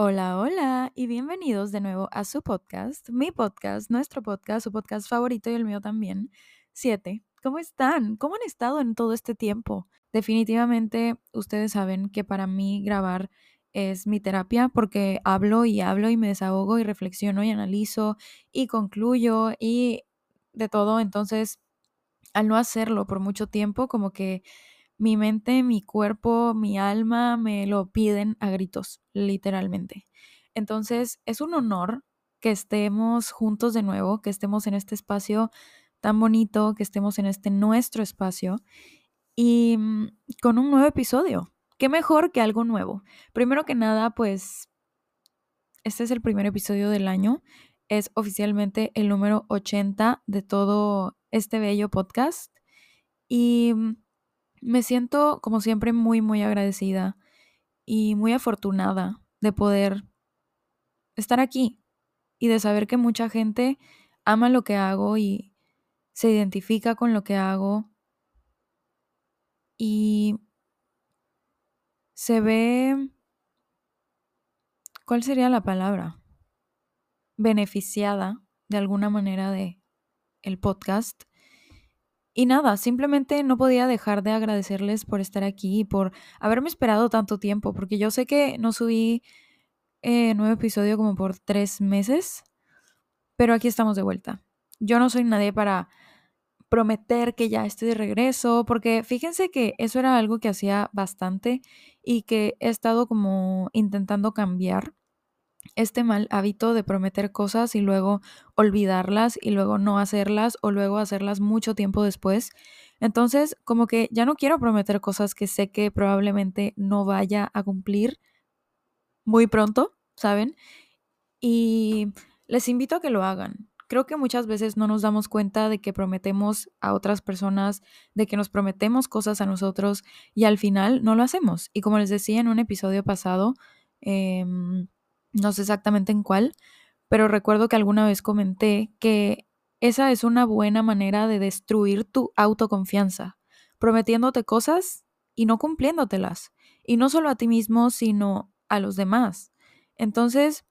Hola, hola y bienvenidos de nuevo a su podcast, mi podcast, nuestro podcast, su podcast favorito y el mío también, 7. ¿Cómo están? ¿Cómo han estado en todo este tiempo? Definitivamente ustedes saben que para mí grabar es mi terapia porque hablo y hablo y me desahogo y reflexiono y analizo y concluyo y de todo. Entonces, al no hacerlo por mucho tiempo, como que mi mente, mi cuerpo, mi alma me lo piden a gritos, literalmente. Entonces, es un honor que estemos juntos de nuevo, que estemos en este espacio tan bonito, que estemos en este nuestro espacio y mm, con un nuevo episodio. ¿Qué mejor que algo nuevo? Primero que nada, pues este es el primer episodio del año. Es oficialmente el número 80 de todo este bello podcast. Y mm, me siento, como siempre, muy, muy agradecida y muy afortunada de poder estar aquí y de saber que mucha gente ama lo que hago y se identifica con lo que hago y se ve, ¿cuál sería la palabra? Beneficiada de alguna manera de el podcast y nada, simplemente no podía dejar de agradecerles por estar aquí y por haberme esperado tanto tiempo, porque yo sé que no subí eh, nuevo episodio como por tres meses, pero aquí estamos de vuelta. Yo no soy nadie para prometer que ya estoy de regreso, porque fíjense que eso era algo que hacía bastante y que he estado como intentando cambiar este mal hábito de prometer cosas y luego olvidarlas y luego no hacerlas o luego hacerlas mucho tiempo después. Entonces, como que ya no quiero prometer cosas que sé que probablemente no vaya a cumplir muy pronto, ¿saben? Y les invito a que lo hagan. Creo que muchas veces no nos damos cuenta de que prometemos a otras personas, de que nos prometemos cosas a nosotros y al final no lo hacemos. Y como les decía en un episodio pasado, eh, no sé exactamente en cuál, pero recuerdo que alguna vez comenté que esa es una buena manera de destruir tu autoconfianza, prometiéndote cosas y no cumpliéndotelas. Y no solo a ti mismo, sino a los demás. Entonces,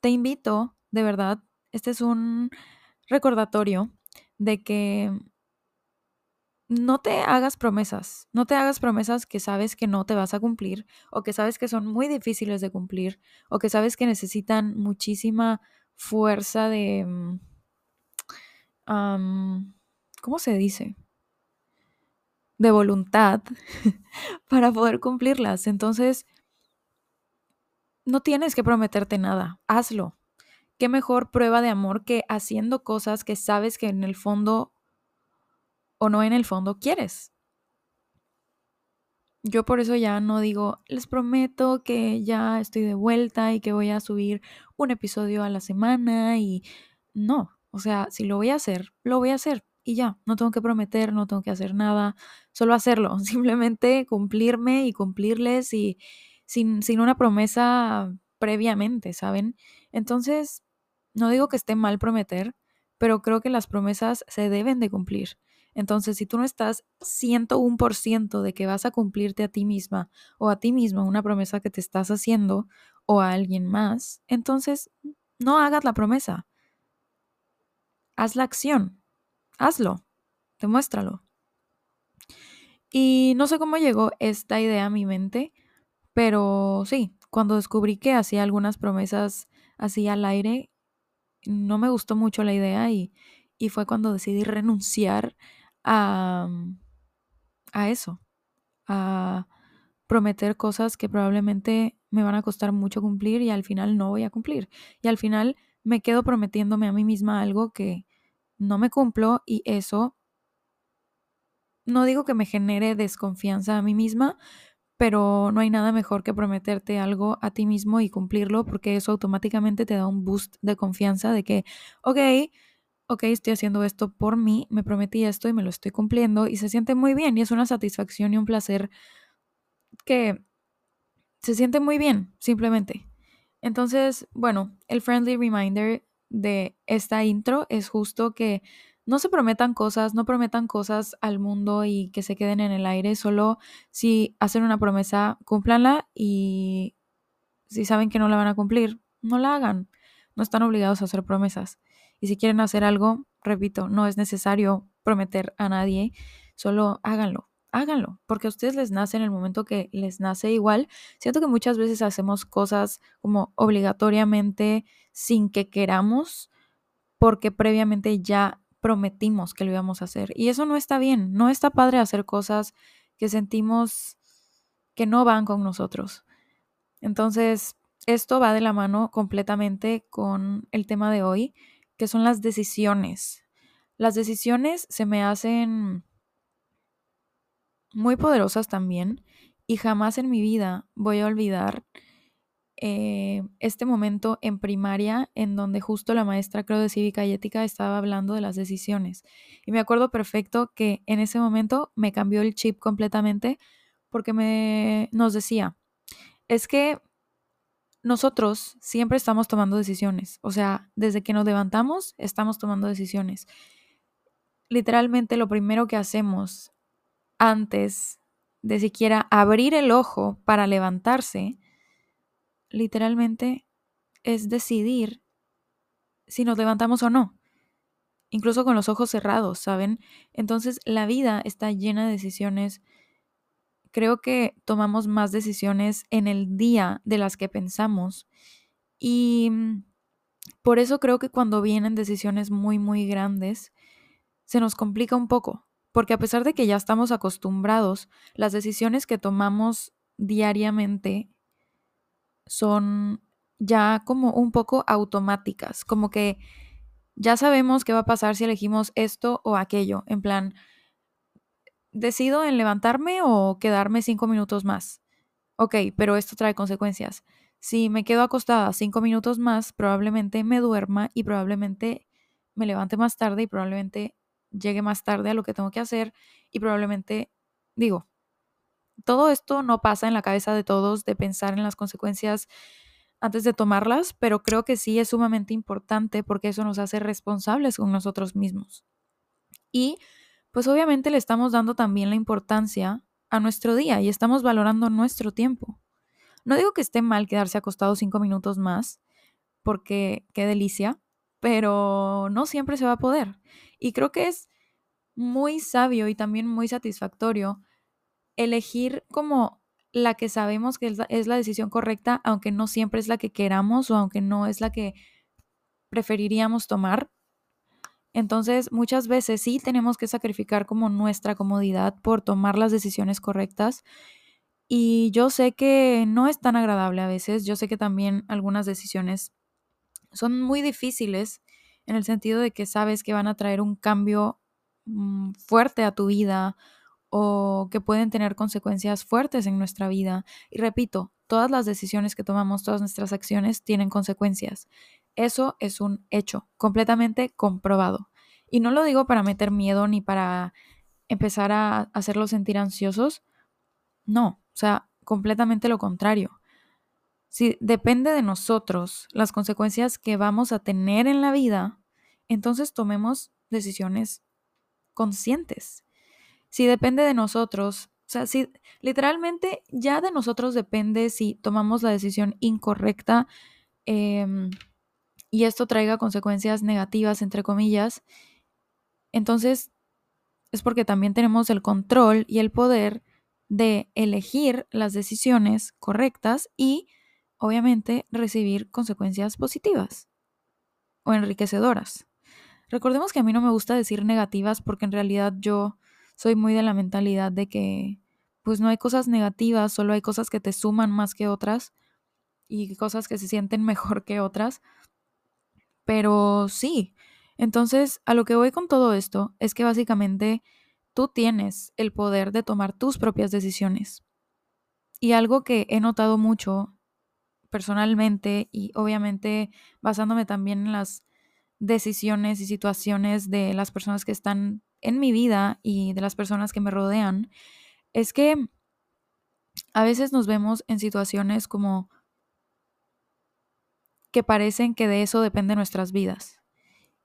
te invito, de verdad, este es un recordatorio de que no te hagas promesas, no te hagas promesas que sabes que no te vas a cumplir o que sabes que son muy difíciles de cumplir o que sabes que necesitan muchísima fuerza de... Um, ¿Cómo se dice? De voluntad para poder cumplirlas. Entonces, no tienes que prometerte nada, hazlo. ¿Qué mejor prueba de amor que haciendo cosas que sabes que en el fondo o no en el fondo quieres. Yo por eso ya no digo, les prometo que ya estoy de vuelta y que voy a subir un episodio a la semana y no, o sea, si lo voy a hacer, lo voy a hacer y ya, no tengo que prometer, no tengo que hacer nada, solo hacerlo, simplemente cumplirme y cumplirles y sin, sin una promesa previamente, ¿saben? Entonces, no digo que esté mal prometer, pero creo que las promesas se deben de cumplir. Entonces, si tú no estás 101% de que vas a cumplirte a ti misma o a ti mismo una promesa que te estás haciendo o a alguien más, entonces no hagas la promesa. Haz la acción. Hazlo. Demuéstralo. Y no sé cómo llegó esta idea a mi mente, pero sí, cuando descubrí que hacía algunas promesas así al aire, no me gustó mucho la idea y, y fue cuando decidí renunciar a, a eso, a prometer cosas que probablemente me van a costar mucho cumplir y al final no voy a cumplir. Y al final me quedo prometiéndome a mí misma algo que no me cumplo y eso no digo que me genere desconfianza a mí misma, pero no hay nada mejor que prometerte algo a ti mismo y cumplirlo porque eso automáticamente te da un boost de confianza de que, ok, ok, estoy haciendo esto por mí, me prometí esto y me lo estoy cumpliendo y se siente muy bien y es una satisfacción y un placer que se siente muy bien, simplemente. Entonces, bueno, el friendly reminder de esta intro es justo que no se prometan cosas, no prometan cosas al mundo y que se queden en el aire, solo si hacen una promesa, cúmplanla y si saben que no la van a cumplir, no la hagan. No están obligados a hacer promesas. Y si quieren hacer algo, repito, no es necesario prometer a nadie, solo háganlo, háganlo, porque a ustedes les nace en el momento que les nace igual. Siento que muchas veces hacemos cosas como obligatoriamente sin que queramos, porque previamente ya prometimos que lo íbamos a hacer. Y eso no está bien, no está padre hacer cosas que sentimos que no van con nosotros. Entonces, esto va de la mano completamente con el tema de hoy, que son las decisiones. Las decisiones se me hacen muy poderosas también y jamás en mi vida voy a olvidar eh, este momento en primaria en donde justo la maestra, creo, de cívica y ética estaba hablando de las decisiones. Y me acuerdo perfecto que en ese momento me cambió el chip completamente porque me, nos decía, es que nosotros siempre estamos tomando decisiones. O sea, desde que nos levantamos, estamos tomando decisiones. Literalmente lo primero que hacemos antes de siquiera abrir el ojo para levantarse, literalmente es decidir si nos levantamos o no. Incluso con los ojos cerrados, ¿saben? Entonces la vida está llena de decisiones creo que tomamos más decisiones en el día de las que pensamos y mm, por eso creo que cuando vienen decisiones muy, muy grandes, se nos complica un poco, porque a pesar de que ya estamos acostumbrados, las decisiones que tomamos diariamente son ya como un poco automáticas, como que ya sabemos qué va a pasar si elegimos esto o aquello, en plan, decido en levantarme o quedarme cinco minutos más. Ok, pero esto trae consecuencias. Si me quedo acostada cinco minutos más, probablemente me duerma y probablemente me levante más tarde y probablemente llegue más tarde a lo que tengo que hacer y probablemente, digo, todo esto no pasa en la cabeza de todos de pensar en las consecuencias antes de tomarlas, pero creo que sí es sumamente importante porque eso nos hace responsables con nosotros mismos. Y pues obviamente le estamos dando también la importancia a nuestro día y estamos valorando nuestro tiempo. No digo que esté mal quedarse acostado cinco minutos más, porque qué delicia, pero no siempre se va a poder. Y creo que es muy sabio y también muy satisfactorio elegir como la que sabemos que es la, decisión correcta, aunque no siempre es la que queramos o aunque no es la que preferiríamos tomar, entonces, muchas veces sí tenemos que sacrificar como nuestra comodidad por tomar las decisiones correctas. Y yo sé que no es tan agradable a veces, yo sé que también algunas decisiones son muy difíciles en el sentido de que sabes que van a traer un cambio mm, fuerte a tu vida o que pueden tener consecuencias fuertes en nuestra vida. Y repito, todas las decisiones que tomamos, todas nuestras acciones tienen consecuencias. Eso es un hecho, completamente comprobado. Y no lo digo para meter miedo ni para empezar a hacerlos sentir ansiosos. No, o sea, completamente lo contrario. Si depende de nosotros las consecuencias que vamos a tener en la vida, entonces tomemos decisiones conscientes. Si depende de nosotros, o sea, si literalmente ya de nosotros depende si tomamos la decisión incorrecta, eh, y esto traiga consecuencias negativas, entre comillas, entonces es porque también tenemos el control y el poder de elegir las decisiones correctas y obviamente recibir consecuencias positivas o enriquecedoras. Recordemos que a mí no me gusta decir negativas porque en realidad yo soy muy de la mentalidad de que pues no hay cosas negativas, solo hay cosas que te suman más que otras y cosas que se sienten mejor que otras. Pero sí, entonces a lo que voy con todo esto es que básicamente tú tienes el poder de tomar tus propias decisiones. Y algo que he notado mucho personalmente y obviamente basándome también en las decisiones y situaciones de las personas que están en mi vida y de las personas que me rodean, es que a veces nos vemos en situaciones como que parecen que de eso depende nuestras vidas.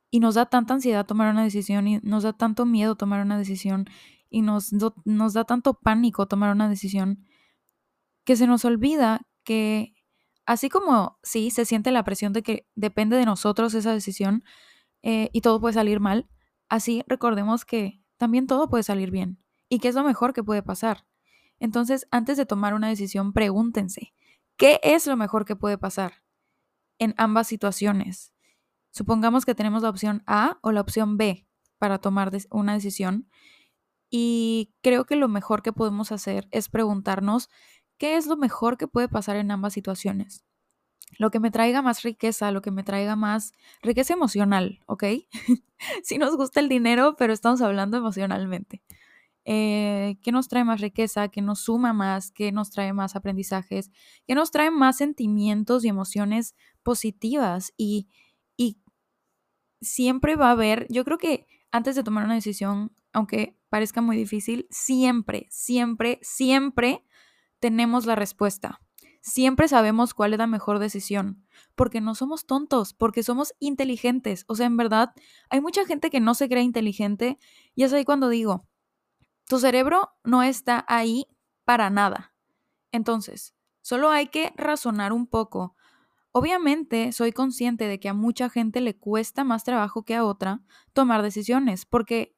Y nos da tanta ansiedad tomar una decisión y nos da tanto miedo tomar una decisión y nos, nos da tanto pánico tomar una decisión que se nos olvida que así como sí, se siente la presión de que depende de nosotros esa decisión eh, y todo puede salir mal, así recordemos que también todo puede salir bien y que es lo mejor que puede pasar. Entonces, antes de tomar una decisión, pregúntense, ¿qué es lo mejor que puede pasar en ambas situaciones? Supongamos que tenemos la opción A o la opción B para tomar una decisión y creo que lo mejor que podemos hacer es preguntarnos qué es lo mejor que puede pasar en ambas situaciones. Lo que me traiga más riqueza, lo que me traiga más riqueza emocional, ¿ok? Si nos gusta el dinero, pero estamos hablando emocionalmente. Eh, ¿Qué nos trae más riqueza? ¿Qué nos suma más? ¿Qué nos trae más aprendizajes? ¿Qué nos trae más sentimientos y emociones positivas? Y, y siempre va a haber, yo creo que antes de tomar una decisión, aunque parezca muy difícil, siempre, siempre, siempre tenemos la respuesta. Siempre sabemos cuál es la mejor decisión, porque no somos tontos, porque somos inteligentes. O sea, en verdad, hay mucha gente que no se cree inteligente y es ahí cuando digo, tu cerebro no está ahí para nada. Entonces, solo hay que razonar un poco. Obviamente, soy consciente de que a mucha gente le cuesta más trabajo que a otra tomar decisiones, porque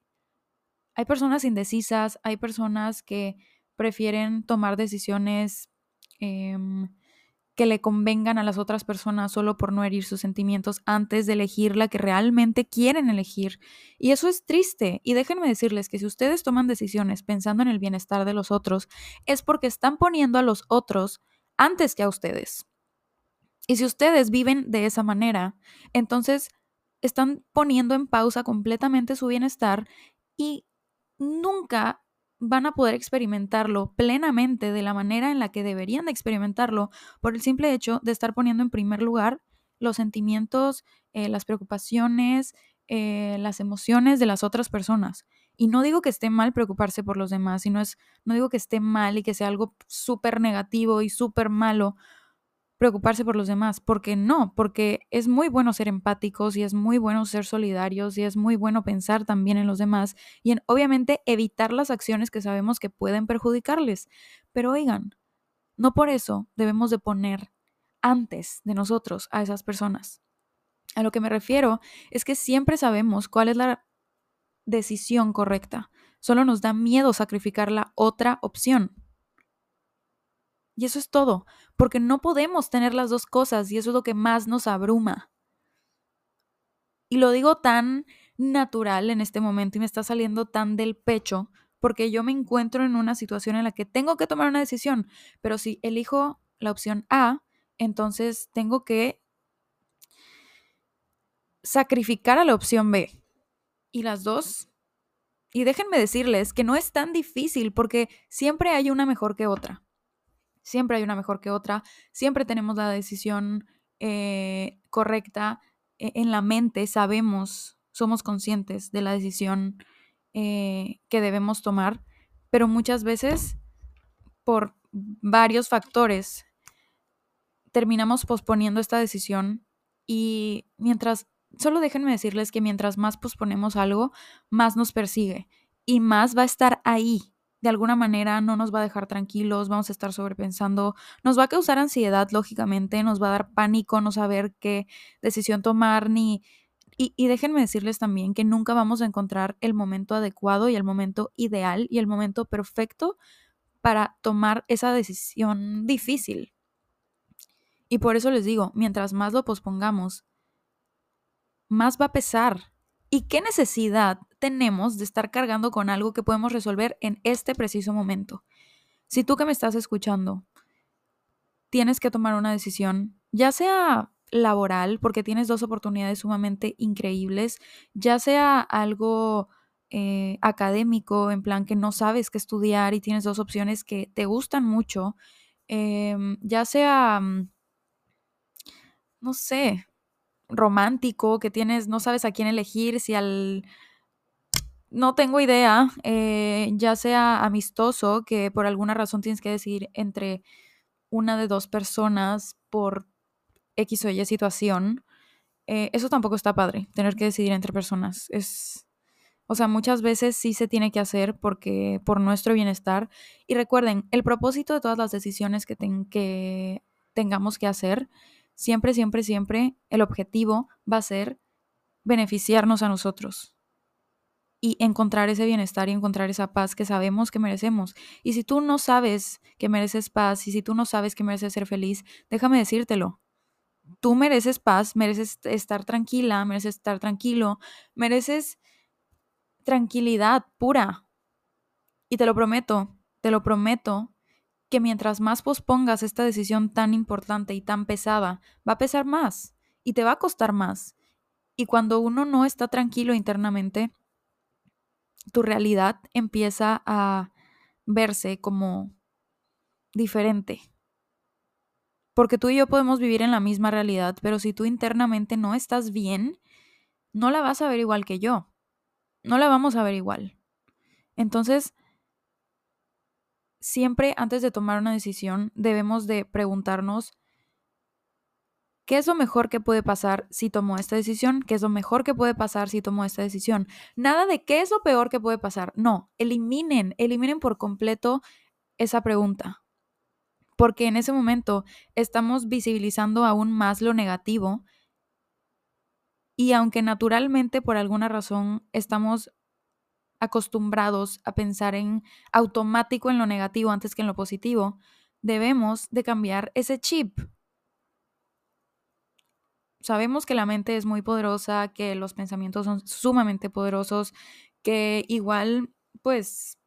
hay personas indecisas, hay personas que prefieren tomar decisiones em, que le convengan a las otras personas solo por no herir sus sentimientos antes de elegir la que realmente quieren elegir. Y eso es triste. Y déjenme decirles que si ustedes toman decisiones pensando en el bienestar de los otros, es porque están poniendo a los otros antes que a ustedes. Y si ustedes viven de esa manera, entonces están poniendo en pausa completamente su bienestar y nunca van a poder experimentarlo plenamente de la manera en la que deberían de experimentarlo por el simple hecho de estar poniendo en primer lugar los sentimientos, eh, las preocupaciones, eh, las emociones de las otras personas. Y no digo que esté mal preocuparse por los demás, y no, es, no digo que esté mal y que sea algo súper negativo y súper malo, preocuparse por los demás, porque no, porque es muy bueno ser empáticos y es muy bueno ser solidarios y es muy bueno pensar también en los demás y en obviamente evitar las acciones que sabemos que pueden perjudicarles. Pero oigan, no por eso debemos de poner antes de nosotros a esas personas. A lo que me refiero es que siempre sabemos cuál es la decisión correcta. Solo nos da miedo sacrificar la otra opción. Y eso es todo, porque no podemos tener las dos cosas y eso es lo que más nos abruma. Y lo digo tan natural en este momento y me está saliendo tan del pecho porque yo me encuentro en una situación en la que tengo que tomar una decisión, pero si elijo la opción A, entonces tengo que sacrificar a la opción B. Y las dos, y déjenme decirles que no es tan difícil porque siempre hay una mejor que otra siempre hay una mejor que otra, siempre tenemos la decisión eh, correcta e-, en la mente, sabemos, somos conscientes de la decisión eh, que debemos tomar, pero muchas veces por varios factores terminamos posponiendo esta decisión y mientras, solo déjenme decirles que mientras más posponemos algo, más nos persigue y más va a estar ahí de alguna manera no nos va a dejar tranquilos, vamos a estar sobrepensando, nos va a causar ansiedad, lógicamente, nos va a dar pánico no saber qué decisión tomar, ni... Y, y déjenme decirles también que nunca vamos a encontrar el momento adecuado y el momento ideal y el momento perfecto para tomar esa decisión difícil. Y por eso les digo, mientras más lo pospongamos, más va a pesar ¿Y qué necesidad tenemos de estar cargando con algo que podemos resolver en este preciso momento? Si tú que me estás escuchando tienes que tomar una decisión, ya sea laboral, porque tienes dos oportunidades sumamente increíbles, ya sea algo eh, académico, en plan que no sabes qué estudiar y tienes dos opciones que te gustan mucho, em, ya sea, mm, no sé, romántico que tienes, no sabes a quién elegir, si al... No tengo idea, eh, ya sea amistoso, que por alguna razón tienes que decidir entre una de dos personas por X o Y situación. Eh, eso tampoco está padre, tener que decidir entre personas. Es, o sea, muchas veces sí se tiene que hacer porque por nuestro bienestar. Y recuerden, el propósito de todas las decisiones que, ten, que tengamos que hacer, siempre, siempre, siempre el objetivo va a ser beneficiarnos a nosotros y encontrar ese bienestar y encontrar esa paz que sabemos que merecemos. Y si tú no sabes que mereces paz y si tú no sabes que mereces ser feliz, déjame decírtelo. Tú mereces paz, mereces estar tranquila, mereces estar tranquilo, mereces tranquilidad pura. Y te lo prometo, te lo prometo, que mientras más pospongas esta decisión tan importante y tan pesada, va a pesar más y te va a costar más. Y cuando uno no está tranquilo internamente, tu realidad empieza a verse como diferente. Porque tú y yo podemos vivir en la misma realidad, pero si tú internamente no estás bien, no la vas a ver igual que yo. No la vamos a ver igual. Entonces, siempre antes de tomar una decisión debemos de preguntarnos ¿Qué es lo mejor que puede pasar si tomo esta decisión? ¿Qué es lo mejor que puede pasar si tomo esta decisión? Nada de qué es lo peor que puede pasar. No, eliminen, eliminen por completo esa pregunta. Porque en ese momento estamos visibilizando aún más lo negativo y aunque naturalmente por alguna razón estamos acostumbrados a pensar en automático en lo negativo antes que en lo positivo, debemos de cambiar ese chip sabemos que la mente es muy poderosa, que los pensamientos son sumamente poderosos, que igual, pues,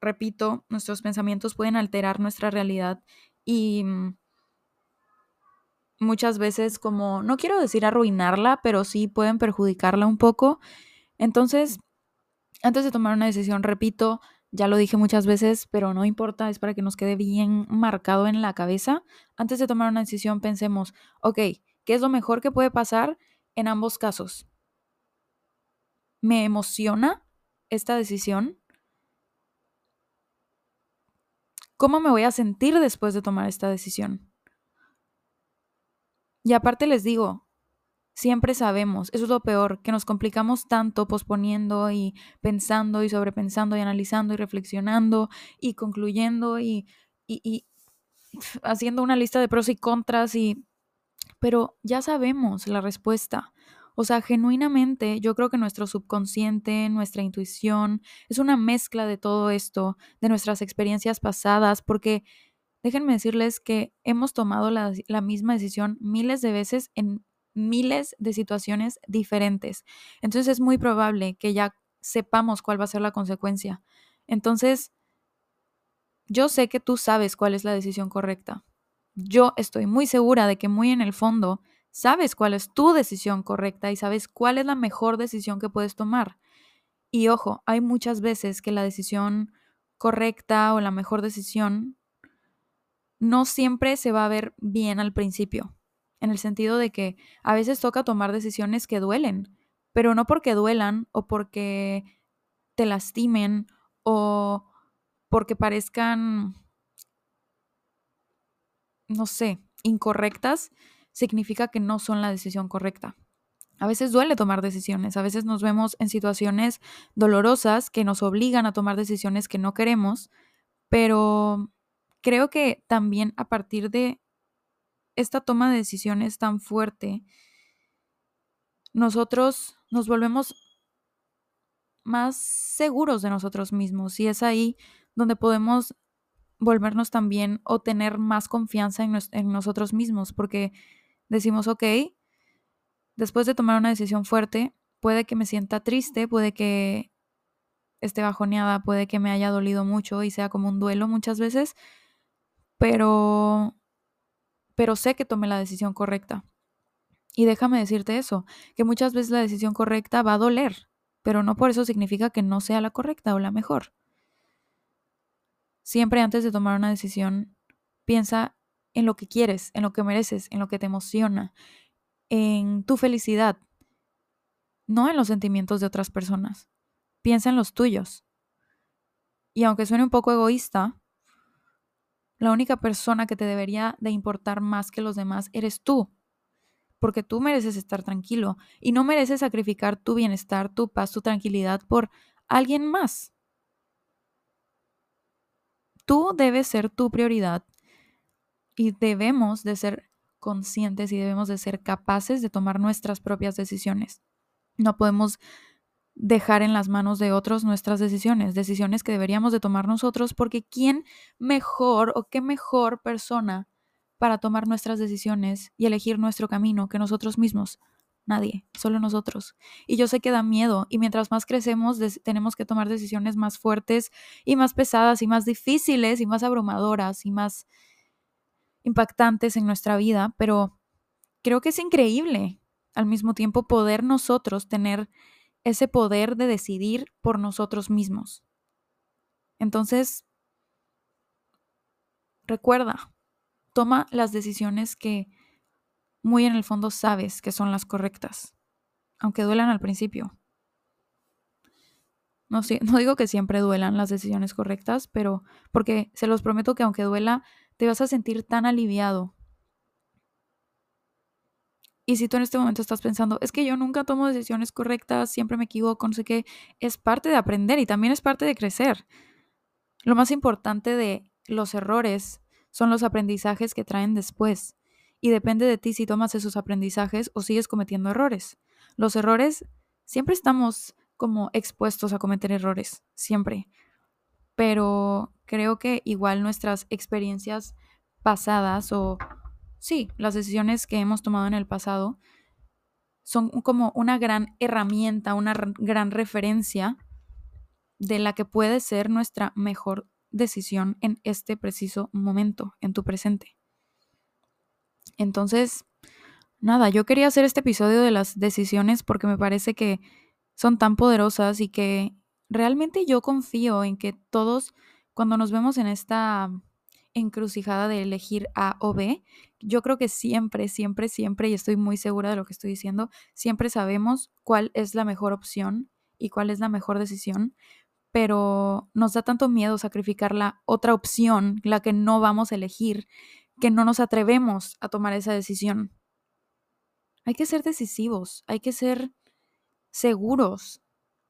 repito, nuestros pensamientos pueden alterar nuestra realidad y mm, muchas veces como, no quiero decir arruinarla, pero sí pueden perjudicarla un poco. Entonces, antes de tomar una decisión, repito, ya lo dije muchas veces, pero no importa, es para que nos quede bien marcado en la cabeza. Antes de tomar una decisión, pensemos, ok, ¿Qué es lo mejor que puede pasar en ambos casos? ¿Me emociona esta decisión? ¿Cómo me voy a sentir después de tomar esta decisión? Y aparte les digo, siempre sabemos, eso es lo peor, que nos complicamos tanto posponiendo y pensando y sobrepensando y analizando y reflexionando y concluyendo y, y, y haciendo una lista de pros y contras y pero ya sabemos la respuesta. O sea, genuinamente yo creo que nuestro subconsciente, nuestra intuición, es una mezcla de todo esto, de nuestras experiencias pasadas, porque déjenme decirles que hemos tomado la, la misma decisión miles de veces en miles de situaciones diferentes. Entonces es muy probable que ya sepamos cuál va a ser la consecuencia. Entonces, yo sé que tú sabes cuál es la decisión correcta yo estoy muy segura de que muy en el fondo sabes cuál es tu decisión correcta y sabes cuál es la mejor decisión que puedes tomar. Y ojo, hay muchas veces que la decisión correcta o la mejor decisión no siempre se va a ver bien al principio, en el sentido de que a veces toca tomar decisiones que duelen, pero no porque duelan o porque te lastimen o porque parezcan no sé, incorrectas, significa que no son la decisión correcta. A veces duele tomar decisiones, a veces nos vemos en situaciones dolorosas que nos obligan a tomar decisiones que no queremos, pero creo que también a partir de esta toma de decisiones tan fuerte, nosotros nos volvemos más seguros de nosotros mismos y es ahí donde podemos volvernos también o tener más confianza en, nosotros mismos, porque decimos, ok, después de tomar una decisión fuerte, puede que me sienta triste, puede que esté bajoneada, puede que me haya dolido mucho y sea como un duelo muchas veces, pero, pero sé que tomé la decisión correcta. Y déjame decirte eso, que muchas veces la decisión correcta va a doler, pero no por eso significa que no sea la correcta o la mejor. Siempre antes de tomar una decisión, piensa en lo que quieres, en lo que mereces, en lo que te emociona, en tu felicidad, no en los sentimientos de otras personas. Piensa en los tuyos. Y aunque suene un poco egoísta, la única persona que te debería de importar más que los demás eres tú. Porque tú mereces estar tranquilo y no mereces sacrificar tu bienestar, tu paz, tu tranquilidad por alguien más. Tú debes ser tu prioridad Y debemos de ser conscientes y debemos de ser capaces de tomar nuestras propias decisiones. No podemos dejar en las manos de otros nuestras decisiones, decisiones que deberíamos de tomar nosotros, porque ¿quién mejor o qué mejor persona para tomar nuestras decisiones y elegir nuestro camino que nosotros mismos? Nadie, solo nosotros. Y yo sé que da miedo y mientras más crecemos tenemos que tomar decisiones más fuertes y más pesadas y más difíciles y más abrumadoras y más impactantes en nuestra vida, pero creo que es increíble al mismo tiempo poder nosotros tener ese poder de decidir por nosotros mismos. Entonces, recuerda, toma las decisiones que muy en el fondo sabes que son las correctas, aunque duelan al principio. No, no digo que siempre duelan las decisiones correctas, pero porque se los prometo que aunque duela, te vas a sentir tan aliviado. Y si tú en este momento estás pensando, es que yo nunca tomo decisiones correctas, siempre me equivoco, no sé qué, es parte de aprender y también es parte de crecer. Lo más importante de los errores son los aprendizajes que traen después y depende de ti si tomas esos aprendizajes o sigues cometiendo errores. Los errores, siempre estamos como expuestos a cometer errores, siempre. Pero creo que igual nuestras experiencias pasadas o, sí, las decisiones que hemos tomado en el pasado son como una gran herramienta, una gran referencia de la que puede ser nuestra mejor decisión en este preciso momento, en tu presente. Entonces, nada, yo quería hacer este episodio de las decisiones porque me parece que son tan poderosas y que realmente yo confío en que todos, cuando nos vemos en esta encrucijada de elegir A o B, yo creo que siempre, siempre, siempre, y estoy muy segura de lo que estoy diciendo, siempre sabemos cuál es la mejor opción y cuál es la mejor decisión, pero nos da tanto miedo sacrificar la otra opción, la que no vamos a elegir, que no nos atrevemos a tomar esa decisión. Hay que ser decisivos, hay que ser seguros,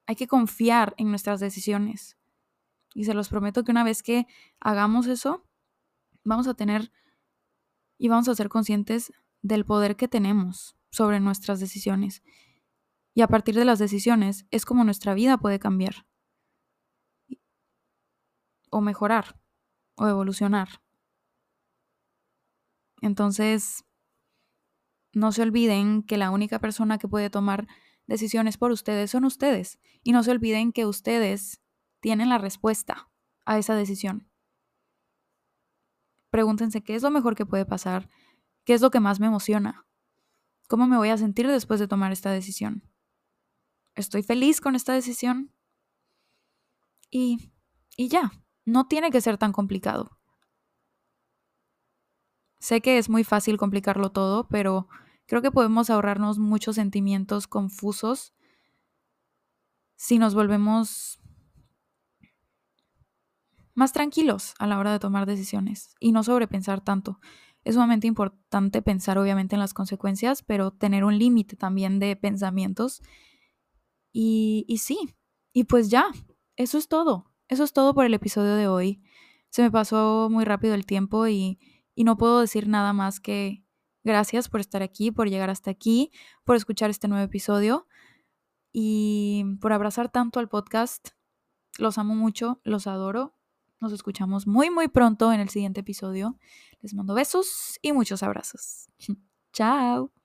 hay que confiar en nuestras decisiones. Y se los prometo que una vez que hagamos eso, vamos a tener y vamos a ser conscientes del poder que tenemos sobre nuestras decisiones. Y a partir de las decisiones es como nuestra vida puede cambiar. O mejorar. O evolucionar. Entonces, no se olviden que la única persona que puede tomar decisiones por ustedes son ustedes. Y no se olviden que ustedes tienen la respuesta a esa decisión. Pregúntense qué es lo mejor que puede pasar, qué es lo que más me emociona, cómo me voy a sentir después de tomar esta decisión. ¿Estoy feliz con esta decisión? Y, y ya, no tiene que ser tan complicado. Sé que es muy fácil complicarlo todo, pero creo que podemos ahorrarnos muchos sentimientos confusos si nos volvemos más tranquilos a la hora de tomar decisiones y no sobrepensar tanto. Es sumamente importante pensar obviamente en las consecuencias, pero tener un límite también de pensamientos. Y, y sí, y pues ya, eso es todo. Eso es todo por el episodio de hoy. Se me pasó muy rápido el tiempo y y no puedo decir nada más que gracias por estar aquí, por llegar hasta aquí, por escuchar este nuevo episodio y por abrazar tanto al podcast. Los amo mucho, los adoro. Nos escuchamos muy, muy pronto en el siguiente episodio. Les mando besos y muchos abrazos. Chao.